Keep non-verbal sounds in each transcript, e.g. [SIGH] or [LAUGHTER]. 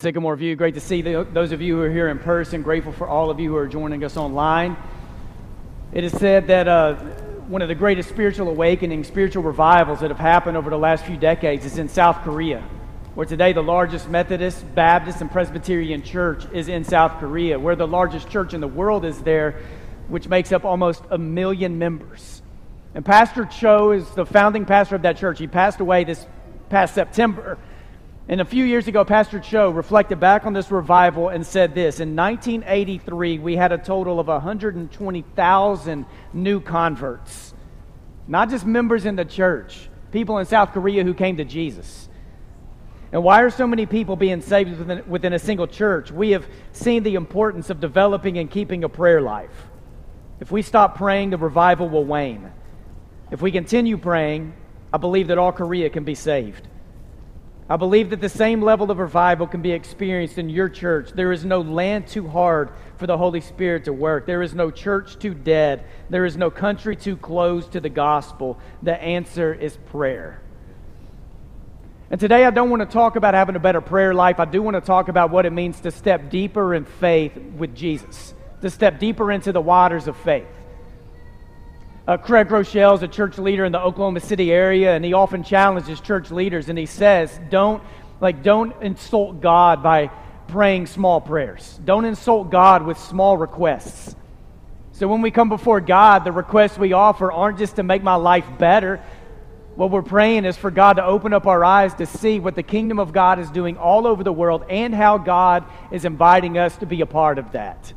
Sycamore View. Great to see those of you who are here in person. Grateful for all of you who are joining us online. It is said that uh, one of the greatest spiritual awakenings, spiritual revivals that have happened over the last few decades is in South Korea, where today the largest Methodist, Baptist, and Presbyterian church is in South Korea, where the largest church in the world is there, which makes up almost a million members. And Pastor Cho is the founding pastor of that church. He passed away this past September. And a few years ago, Pastor Cho reflected back on this revival and said this In 1983, we had a total of 120,000 new converts. Not just members in the church, people in South Korea who came to Jesus. And why are so many people being saved within, within a single church? We have seen the importance of developing and keeping a prayer life. If we stop praying, the revival will wane. If we continue praying, I believe that all Korea can be saved. I believe that the same level of revival can be experienced in your church. There is no land too hard for the Holy Spirit to work. There is no church too dead. There is no country too closed to the gospel. The answer is prayer. And today I don't want to talk about having a better prayer life. I do want to talk about what it means to step deeper in faith with Jesus, to step deeper into the waters of faith. Uh, Craig Groeschel is a church leader in the Oklahoma City area, and he often challenges church leaders, and he says, "Don't like don't insult God by praying small prayers. Don't insult God with small requests." So when we come before God, the requests we offer aren't just to make my life better. What we're praying is for God to open up our eyes to see what the kingdom of God is doing all over the world and how God is inviting us to be a part of that.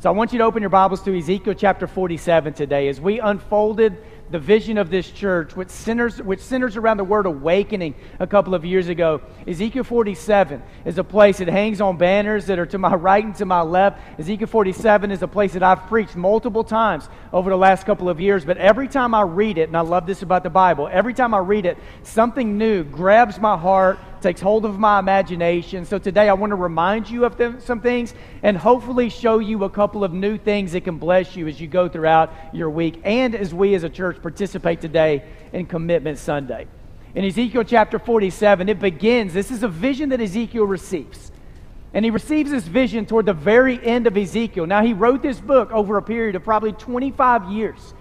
So I want you to open your Bibles to Ezekiel chapter 47 today as we unfolded the vision of this church, which centers, which centers around the word awakening a couple of years ago. Ezekiel 47 is a place that hangs on banners that are to my [LAUGHS] right and to my left. Ezekiel 47 is a place that I've preached multiple times over the last couple of years, but every time I read it, and I love this about the Bible, every time I read it, something new grabs my heart takes hold of my imagination. So today I want to remind you of them, some things and hopefully show you a couple of new things that can bless you as you go throughout your week and as we as a church participate today in Commitment Sunday. In Ezekiel chapter 47, it begins. This is a vision that Ezekiel receives. And he receives this vision toward the very end of Ezekiel. Now, he wrote this book over a period of probably 25 years.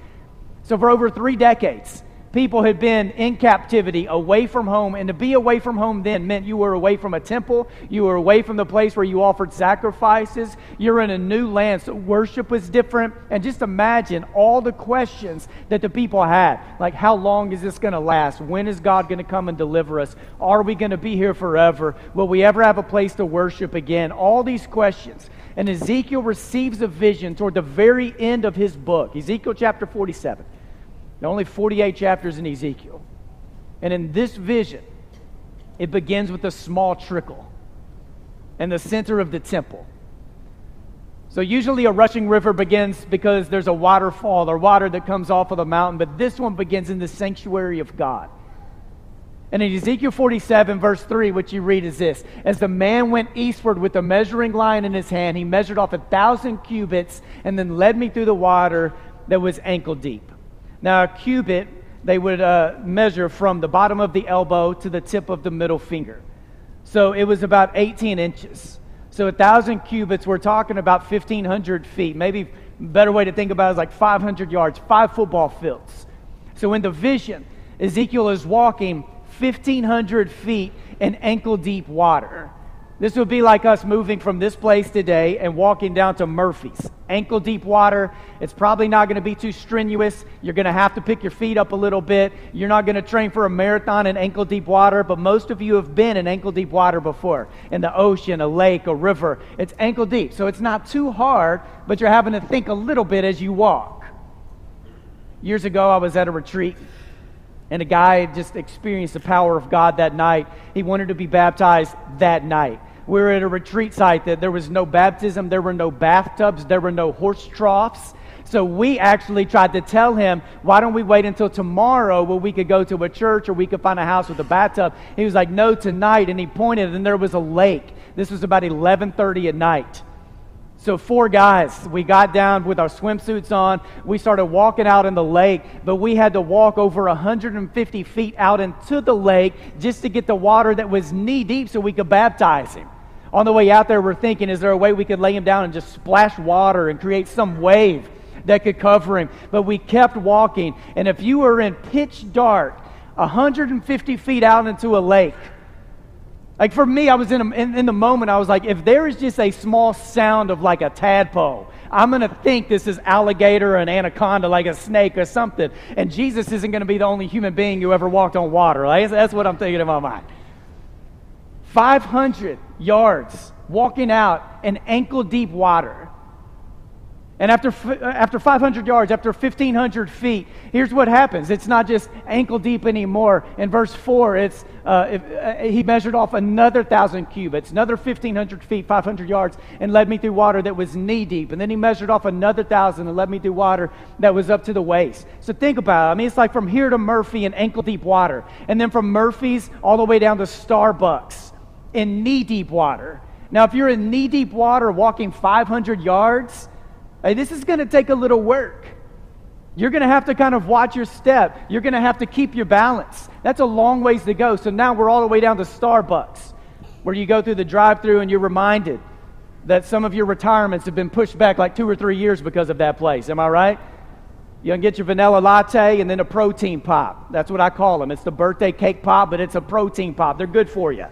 So, for over three decades people had been in captivity, away from home. And to be away from home then meant you were away from a temple, you were away from the place where you offered sacrifices, you're in a new land. So worship was different. And just imagine all the questions that the people had like, how long is this going to last? When is God going to come and deliver us? Are we going to be here forever? Will we ever have a place to worship again? All these questions. And Ezekiel receives a vision toward the very end of his book, Ezekiel chapter 47. There are only 48 chapters in Ezekiel. And in this vision, it begins with a small trickle in the center of the temple. So, usually a rushing river begins because there's a waterfall or water that comes off of the mountain, but this one begins in the sanctuary of God. And in Ezekiel 47, verse 3, what you read is this As the man went eastward with a measuring line in his hand, he measured off a thousand cubits and then led me through the water that was ankle deep. Now, a cubit, they would uh, measure from the bottom of the elbow to the tip of the middle finger. So it was about 18 inches. So a thousand cubits, we're talking about 1,500 feet. Maybe better way to think about it is like 500 yards, five football fields. So in the vision, Ezekiel is walking 1,500 feet in ankle deep water. This would be like us moving from this place today and walking down to Murphy's. Ankle deep water. It's probably not going to be too strenuous. You're going to have to pick your feet up a little bit. You're not going to train for a marathon in ankle deep water, but most of you have been in ankle deep water before in the ocean, a lake, a river. It's ankle deep. So it's not too hard, but you're having to think a little bit as you walk. Years ago, I was at a retreat and a guy just experienced the power of God that night. He wanted to be baptized that night we were at a retreat site that there was no baptism, there were no bathtubs, there were no horse troughs. So we actually tried to tell him, why don't we wait until tomorrow where we could go to a church or we could find a house with a bathtub? He was like, no, tonight. And he pointed and there was a lake. This was about 1130 at night. So four guys, we got down with our swimsuits on. We started walking out in the lake, but we had to walk over 150 feet out into the lake just to get the water that was knee deep so we could baptize him. On the way out there, we're thinking, is there a way we could lay him down and just splash water and create some wave that could cover him? But we kept walking. And if you were in pitch dark, 150 feet out into a lake, like for me, I was in, a, in, in, the moment, I was like, if there is just a small sound of like a tadpole, I'm going to think this is alligator or an anaconda, like a snake or something. And Jesus isn't going to be the only human being who ever walked on water. Right? That's what I'm thinking in my mind. 500 yards walking out in ankle deep water. And after, after 500 yards, after 1,500 feet, here's what happens. It's not just ankle deep anymore. In verse 4, it's, uh, if, uh, he measured off another 1,000 cubits, another 1,500 feet, 500 yards, and led me through water that was knee deep. And then he measured off another 1,000 and led me through water that was up to the waist. So think about it. I mean, it's like from here to Murphy in ankle deep water. And then from Murphy's all the way down to Starbucks in knee deep water. Now, if you're in knee deep water walking 500 yards, Hey, this is going to take a little work. You're going to have to kind of watch your step. You're going to have to keep your balance. That's a long ways to go. So now we're all the way down to Starbucks, where you go through the drive through and you're reminded that some of your retirements have been pushed back like two or three years because of that place. Am I right? You can get your vanilla latte and then a protein pop. That's what I call them. It's the birthday cake pop, but it's a protein pop. They're good for you.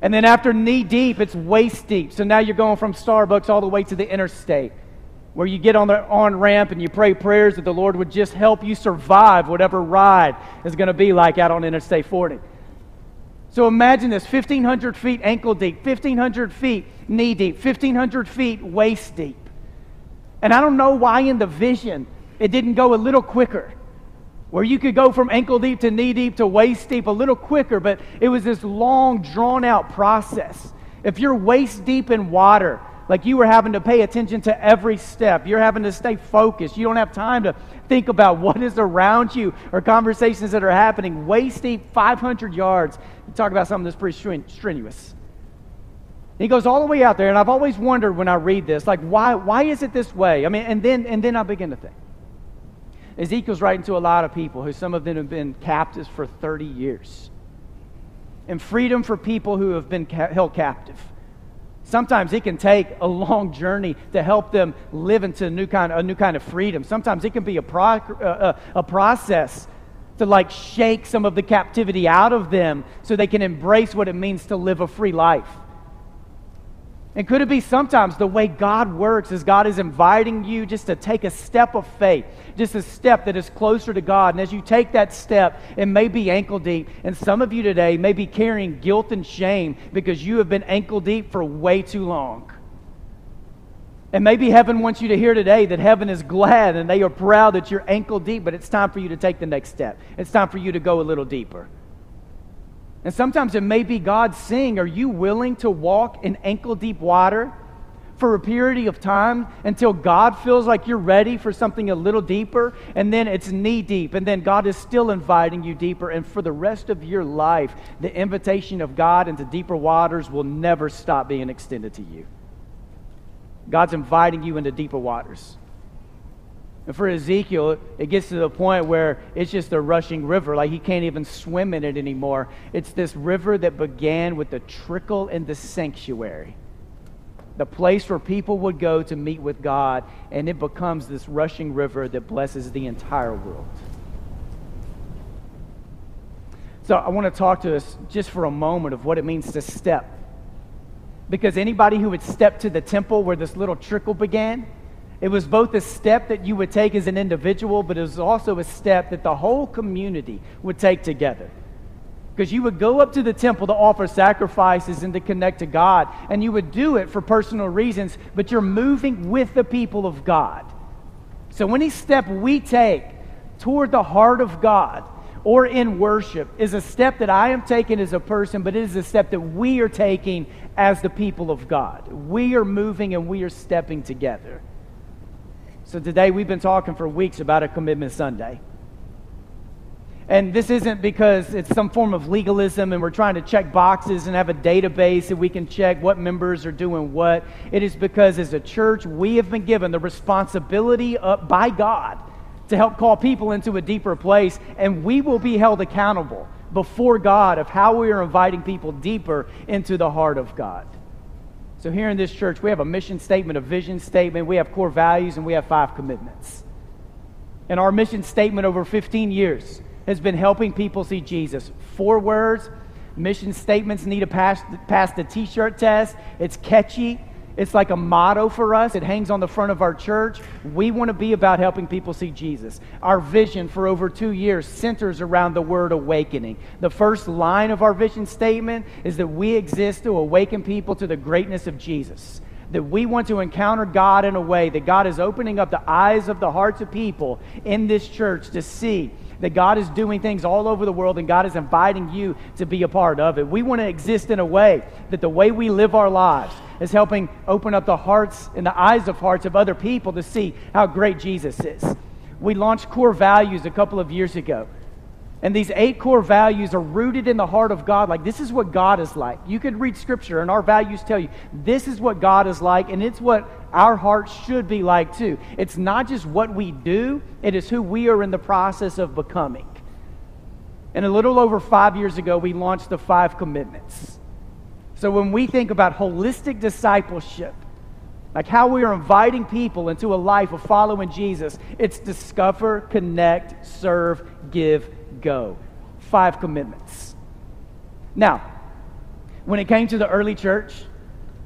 And then after knee deep, it's waist deep. So now you're going from Starbucks all the way to the interstate, where you get on the on ramp and you pray prayers that the Lord would just help you survive whatever ride is going to be like out on Interstate 40. So imagine this 1,500 feet ankle deep, 1,500 feet knee deep, 1,500 feet waist deep. And I don't know why in the vision it didn't go a little quicker where you could go from ankle deep to knee deep to waist deep a little quicker, but it was this long, drawn out process. If you're waist deep in water, like you were having to pay attention to every step, you're having to stay focused. You don't have time to think about [LAUGHS] what is around you or conversations that are happening. Waist deep, 500 yards. You talk about something that's pretty strenuous. He goes all the way out there, and I've always wondered when I read this, like, why, why is it this way? I mean, and then, and then I begin to think Ezekiel's writing to a lot of people who some of them have been captives for 30 years. And freedom for people who have been ca- held captive. Sometimes it can take a long journey to help them live into a new kind, a new kind of freedom. Sometimes it can be a, pro, uh, a process to like shake some of the captivity out of them so they can embrace what it means to live a free life. And could it be sometimes the way God works is God is inviting you just to take a step of faith, just a step that is closer to God. And as you take that step, it may be ankle deep. And some of you today may be carrying guilt and shame because you have been ankle deep for way too long. And maybe heaven wants you to hear today that heaven is glad and they are proud that you're ankle deep, but it's time for you to take the next step. It's time for you to go a little deeper. And sometimes it may be God saying, Are you willing to walk in ankle deep water for a period of time until God feels like you're ready for something a little deeper? And then it's knee deep. And then God is still inviting you deeper. And for the rest of your life, the invitation of God into deeper waters will never stop being extended to you. God's inviting you into deeper waters. And for Ezekiel, it gets to the point where it's just a rushing river. Like he can't even swim in it anymore. It's this river that began with the trickle in the sanctuary, the place where people would go to meet with God. And it becomes this rushing river that blesses the entire world. So I want to talk to us just for a moment of what it means to step. Because anybody who would step to the temple where this little trickle began, it was both a step that you would take as an individual, but it was also a step that the whole community would take together. Because you would go up to the temple to offer sacrifices and to connect to God, and you would do it for personal reasons, but you're moving with the people of God. So, any step we take toward the heart of God or in worship is a step that I am taking as a person, but it is a step that we are taking as the people of God. We are moving and we are stepping together. So today we've been talking for weeks about a Commitment Sunday. And this isn't because it's some form of legalism and we're trying to check boxes and have a database that we can check what members are doing what. It is because as a church, we have been given the responsibility by God to help call people into a deeper place, and we will be held accountable before God of how we are inviting people deeper into the heart of God. So, here in this church, we have a mission statement, a vision statement, we have core values, and we have five commitments. And our mission statement over 15 years has been helping people see Jesus. Four words. Mission statements need to pass, pass the t shirt test. It's catchy, it's like a motto for us. It hangs on the front of our church. We want to be about helping people see Jesus. Our vision for over two years centers around the word awakening. The first line of our vision statement is that we exist to awaken people to the greatness of Jesus. That we want to encounter God in a way that God is opening up the eyes of the hearts of people in this church to see that God is doing things all over the world and God is inviting you to be a part of it. We want to exist in a way that the way we live our lives is helping open up the hearts and the eyes of hearts of other people to see how great Jesus is. We launched core values a couple of years ago. And these eight core values are rooted in the heart of God. Like, this is what God is like. You could read scripture, and our values tell you this is what God is like, and it's what our hearts should be like too. It's not just what we do, it is who we are in the process of becoming. And a little over five years ago, we launched the five commitments. So when we think about holistic discipleship, like how we are inviting people into a life of following Jesus, it's discover, connect, serve, give, go. Five commitments. Now, when it came to the early church,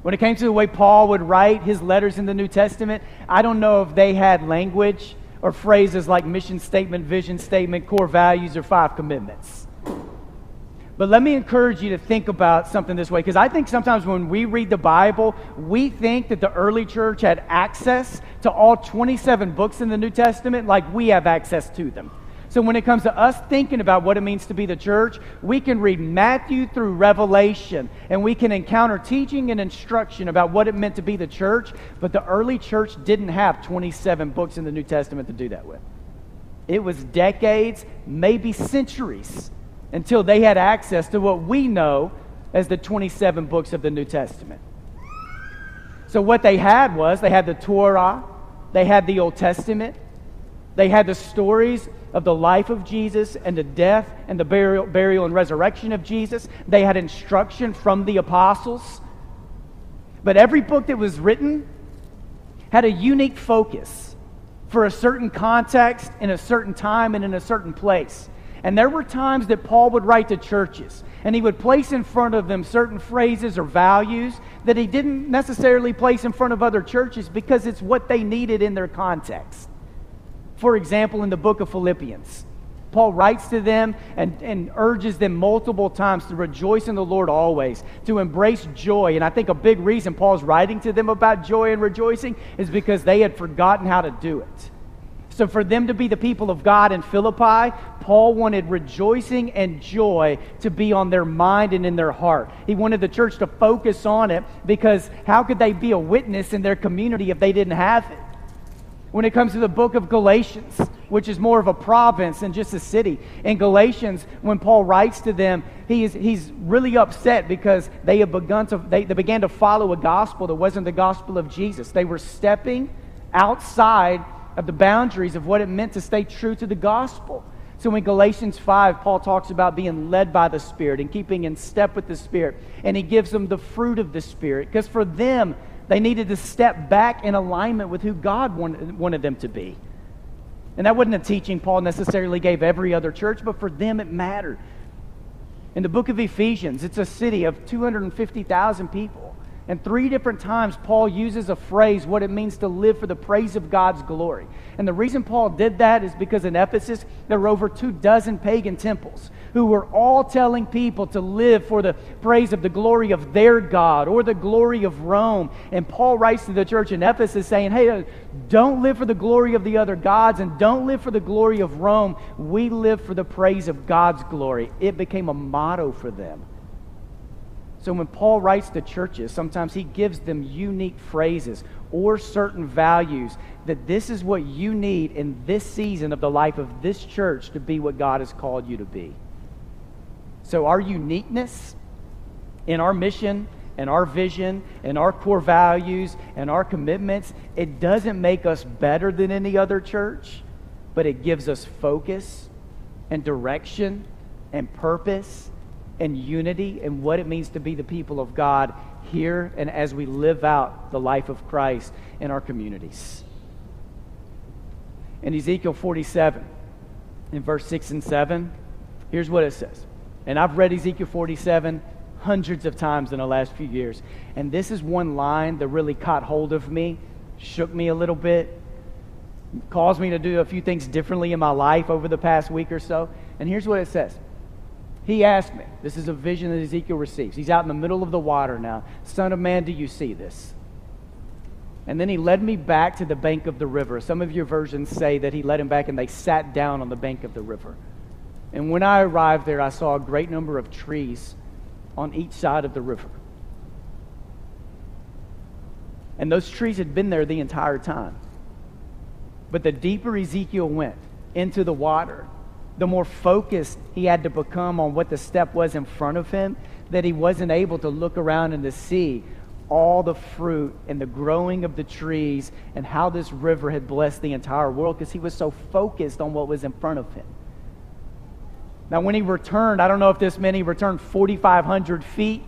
when it came to the way Paul would write his letters in the New Testament, I don't know if they had language or phrases like mission statement, vision statement, core values, or five commitments. But let me encourage you to think about something this way, because I think sometimes when we read the Bible, we think that the early church had access to all 27 books in the New Testament like we have access to them. So when it comes to us thinking about what it means to be the church, we can read Matthew through Revelation and we can encounter teaching and instruction about what it meant to be the church, but the early church didn't have 27 books in the New Testament to do that with. It was decades, maybe centuries until they had access to what we know as the 27 books of the New Testament. So, what they had was they had the Torah, they had the Old Testament, they had the stories of the life of Jesus and the death and the burial, burial and resurrection of Jesus. They had instruction from the apostles. But every book that was written had a unique focus for a certain context, in a certain time, and in a certain place. And there were times that Paul would write to churches, and he would place in front of them certain phrases or values that he didn't necessarily place in front of other churches because it's what they needed in their context. For example, in the book of Philippians, Paul writes to them and, and urges them multiple times to rejoice in the Lord always, to embrace joy. And I think a big reason Paul's writing to them about joy and rejoicing is because they had forgotten how to do it. So, for them to be the people of God in Philippi, Paul wanted rejoicing and joy to be on their mind and in their heart. He wanted the church to focus on it because how could they be a witness in their community if they didn't have it? When it comes to the book of Galatians, which is more of a province than just a city, in Galatians, when Paul writes to them, he is, he's really upset because they have begun to they, they began to follow a gospel that wasn't the gospel of Jesus. They were stepping outside of the boundaries of what it meant to stay true to the gospel. So in Galatians 5, Paul talks about being led by the Spirit and keeping in step with the Spirit. And he gives them the fruit of the Spirit. Because for them, they needed to step back in alignment with who God wanted, wanted them to be. And that wasn't a teaching Paul necessarily gave every other church, but for them it mattered. In the book of Ephesians, it's a city of 250,000 people. And three different times, Paul uses a phrase, what it means to live for the praise of God's glory. And the reason Paul did that is because in Ephesus, there were over two dozen pagan temples who were all telling people to live for the praise of the glory of their God or the glory of Rome. And Paul writes to the church in Ephesus saying, hey, uh, don't live for the glory of the other gods and don't live for the glory of Rome. We live for the praise of God's glory. It became a motto for them. So when Paul writes to churches, sometimes he gives them unique phrases or certain values that this is what you need in this season of the life of this church to be what God has called you to be. So our uniqueness in our mission and our vision and our core values and our commitments, it doesn't make us better than any other church, but it gives us focus and direction and purpose and unity and what it means to be the people of God here and as we live out the life of Christ in our communities. In Ezekiel 47, in verse 6 and 7, here's what it says. And I've read Ezekiel 47 hundreds of times in the last few years. And this is one line that really caught hold of me, shook me a little bit, caused me to do a few things differently in my life over the past week or so. And here's what it says He asked me, this is a vision that Ezekiel receives. He's out in the middle of the water now. Son of man, do you see this? And then he led me back to the bank of the river. Some of your versions say that he led him back and they sat down on the bank of the river. And when I arrived there, I saw a great number of trees on each side of the river. And those trees had been there the entire time. But the deeper Ezekiel went into the water, the more focused he had to become on what the step was in front of him, that he wasn't able to look around and to see all the fruit and the growing of the trees and how this river had blessed the entire world because he was so focused on what was in front of him. Now, when he returned, I don't know if this meant he returned 4,500 feet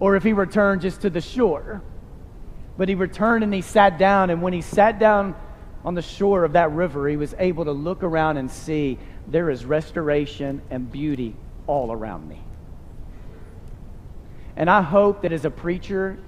or if he returned just to the shore. But he returned and he sat down, and when he sat down on the shore of that river, he was able to look around and see there is restoration and beauty all around me. And I hope that as a preacher,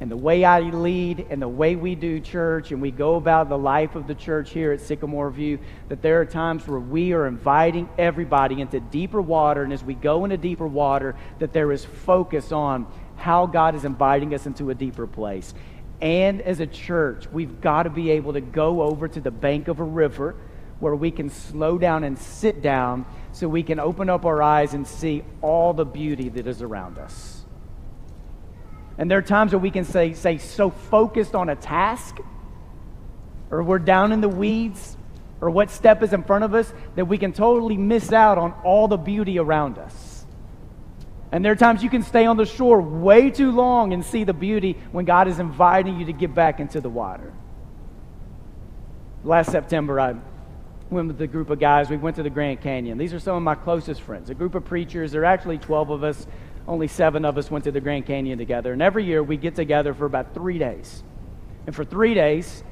and the way I lead and the way we do church and we go about the life of the church here at Sycamore View, that there are times where we are inviting everybody into deeper water. And as we go into deeper water, that there is focus on how God is inviting us into a deeper place. And as a church, we've got to be able to go over to the bank of a river where we can slow down and sit down so we can open up our eyes and see all the beauty that is around us. And there are times where we can say, say so focused on a task, or we're down in the weeds, or what step is in front of us, that we can totally miss out on all the beauty around us. And there are times you can stay on the shore way too long and see the beauty when God is inviting you to get back into the water. Last September, I went with a group of guys. We went to the Grand Canyon. These are some of my closest friends, a group of preachers. There are actually 12 of us only seven of us went to the Grand Canyon together. And every year we get together for about three days. And for three days,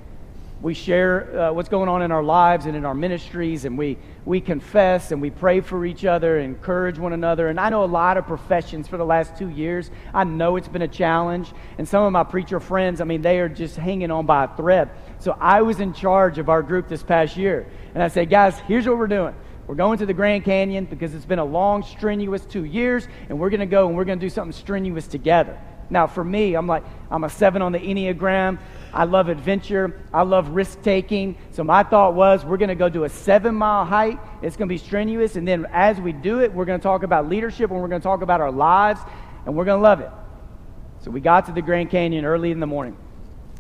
we share uh, what's going on in our lives and in our ministries, and we, we confess and we pray for each other, encourage one another. And I know a lot of professions for the last two years. I know it's been a challenge. And some of my preacher friends, I mean, they are just hanging on by a thread. So I was in charge of our group this past year. And I said, guys, here's what we're doing. We're going to the Grand Canyon because it's been a long, strenuous two years, and we're going to go and we're going to do something strenuous together. Now, for me, I'm like, I'm a seven on the Enneagram. I love adventure. I love risk taking. So my thought was, we're going to go do a seven mile hike. It's going to be strenuous. And then as we do it, we're going to talk about leadership and we're going to talk about our lives, and we're going to love it. So we got to the Grand Canyon early in the morning.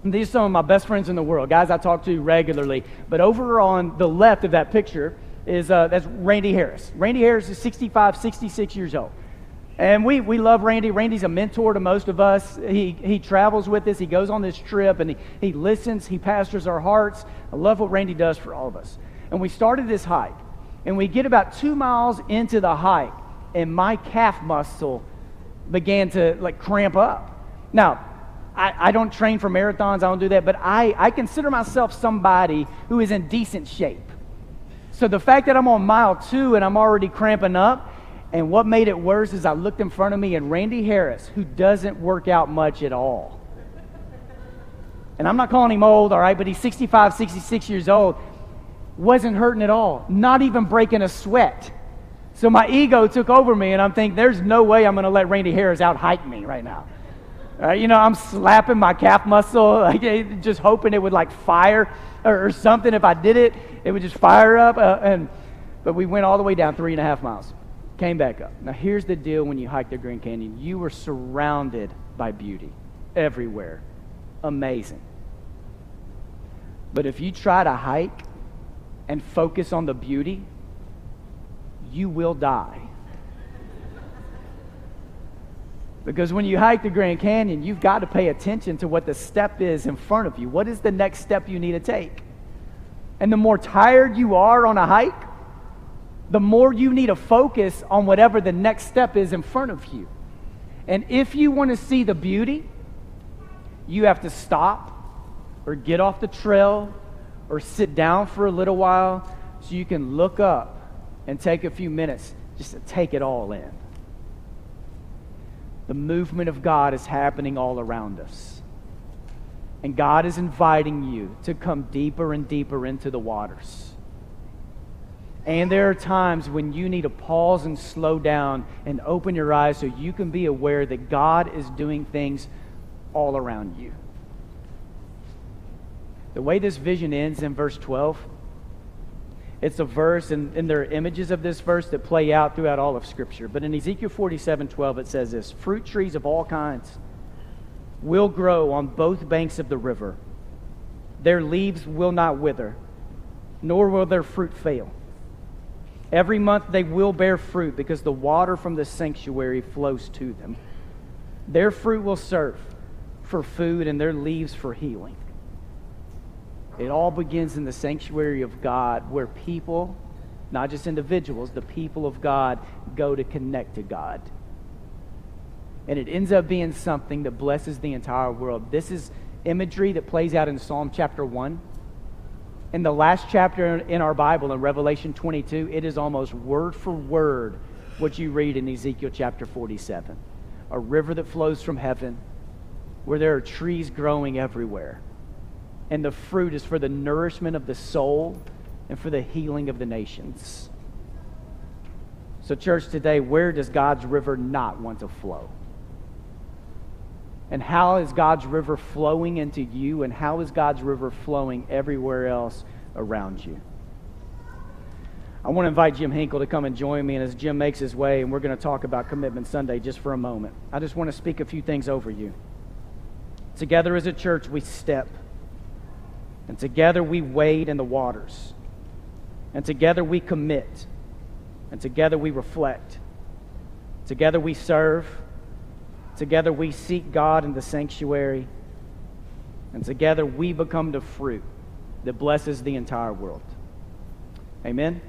And these are some of my best friends in the world, guys I talk to regularly. But over on the left of that picture, is uh, that's Randy Harris. Randy Harris is 65, 66 years old. And we, we love Randy. Randy's a mentor to most of us. He, he travels with us. He goes on this trip and he, he listens. He pastors our hearts. I love what Randy does for all of us. And we started this hike. And we get about two miles into the hike, and my calf muscle began to like cramp up. Now, I, I don't train for marathons. I don't do that. But I, I consider myself somebody who is in decent shape. So the fact that I'm on mile two and I'm already cramping up, and what made it worse is I looked in front of me and Randy Harris, who doesn't work out much at all. And I'm not calling him old, all right, but he's 65, 66 years old, wasn't hurting at all, not even breaking a sweat. So my ego took over me, and I'm thinking, there's no way I'm going to let Randy Harris out hike me right now. You know, I'm slapping my calf muscle, [LAUGHS] like, just hoping it would like fire or, or, something. If I did it, it would just fire up. Uh, and but we went all the way down three and a half miles, came back up. Now here's the deal: when you hike the Grand Canyon, you were surrounded by beauty everywhere, amazing. But if you try to hike and focus on the beauty, you will die. Because when you hike the Grand Canyon, you've got to pay attention to what the step is in front of you. What is the next step you need to take? And the more tired you are on a hike, the more you need to focus on whatever the next step is in front of you. And if you want to see the beauty, you have to stop or get off the trail or sit down for a little while so you can look up and take a few minutes just to take it all in. The movement of God is happening all around us. And God is inviting you to come deeper and deeper into the waters. And there are times when you need to pause and slow down and open your eyes so you can be aware that God is doing things all around you. The way this vision ends in verse 12, it's a verse, and, and there are images of this verse that play out throughout all of Scripture. But in Ezekiel 47 12, it says this Fruit trees of all kinds will grow on both banks of the river. Their leaves will not wither, nor will their fruit fail. Every month they will bear fruit because the water from the sanctuary flows to them. Their fruit will serve for food and their leaves for healing. It all begins in the sanctuary of God where people, not just individuals, the people of God go to connect to God. And it ends up being something that blesses the entire world. This is imagery that plays out in Psalm chapter 1 in the last chapter in our Bible, in Revelation 22, it is almost word for word what you read in Ezekiel chapter 47. A river that flows from heaven, where there are trees growing everywhere. And the fruit is for the nourishment of the soul and for the healing of the nations. So, church, today, where does God's river not want to flow? And how is God's river flowing into you? And how is God's river flowing everywhere else around you? I want to invite Jim Hinkle to come and join me. And as Jim makes his way, and we're going to talk about Commitment Sunday just for a moment, I just want to speak a few things over you. Together as a church, we step. And together we wade in the waters. And together we commit. And together we reflect. Together we serve. Together we seek God in the sanctuary. And together we become the fruit that blesses the entire world. Amen.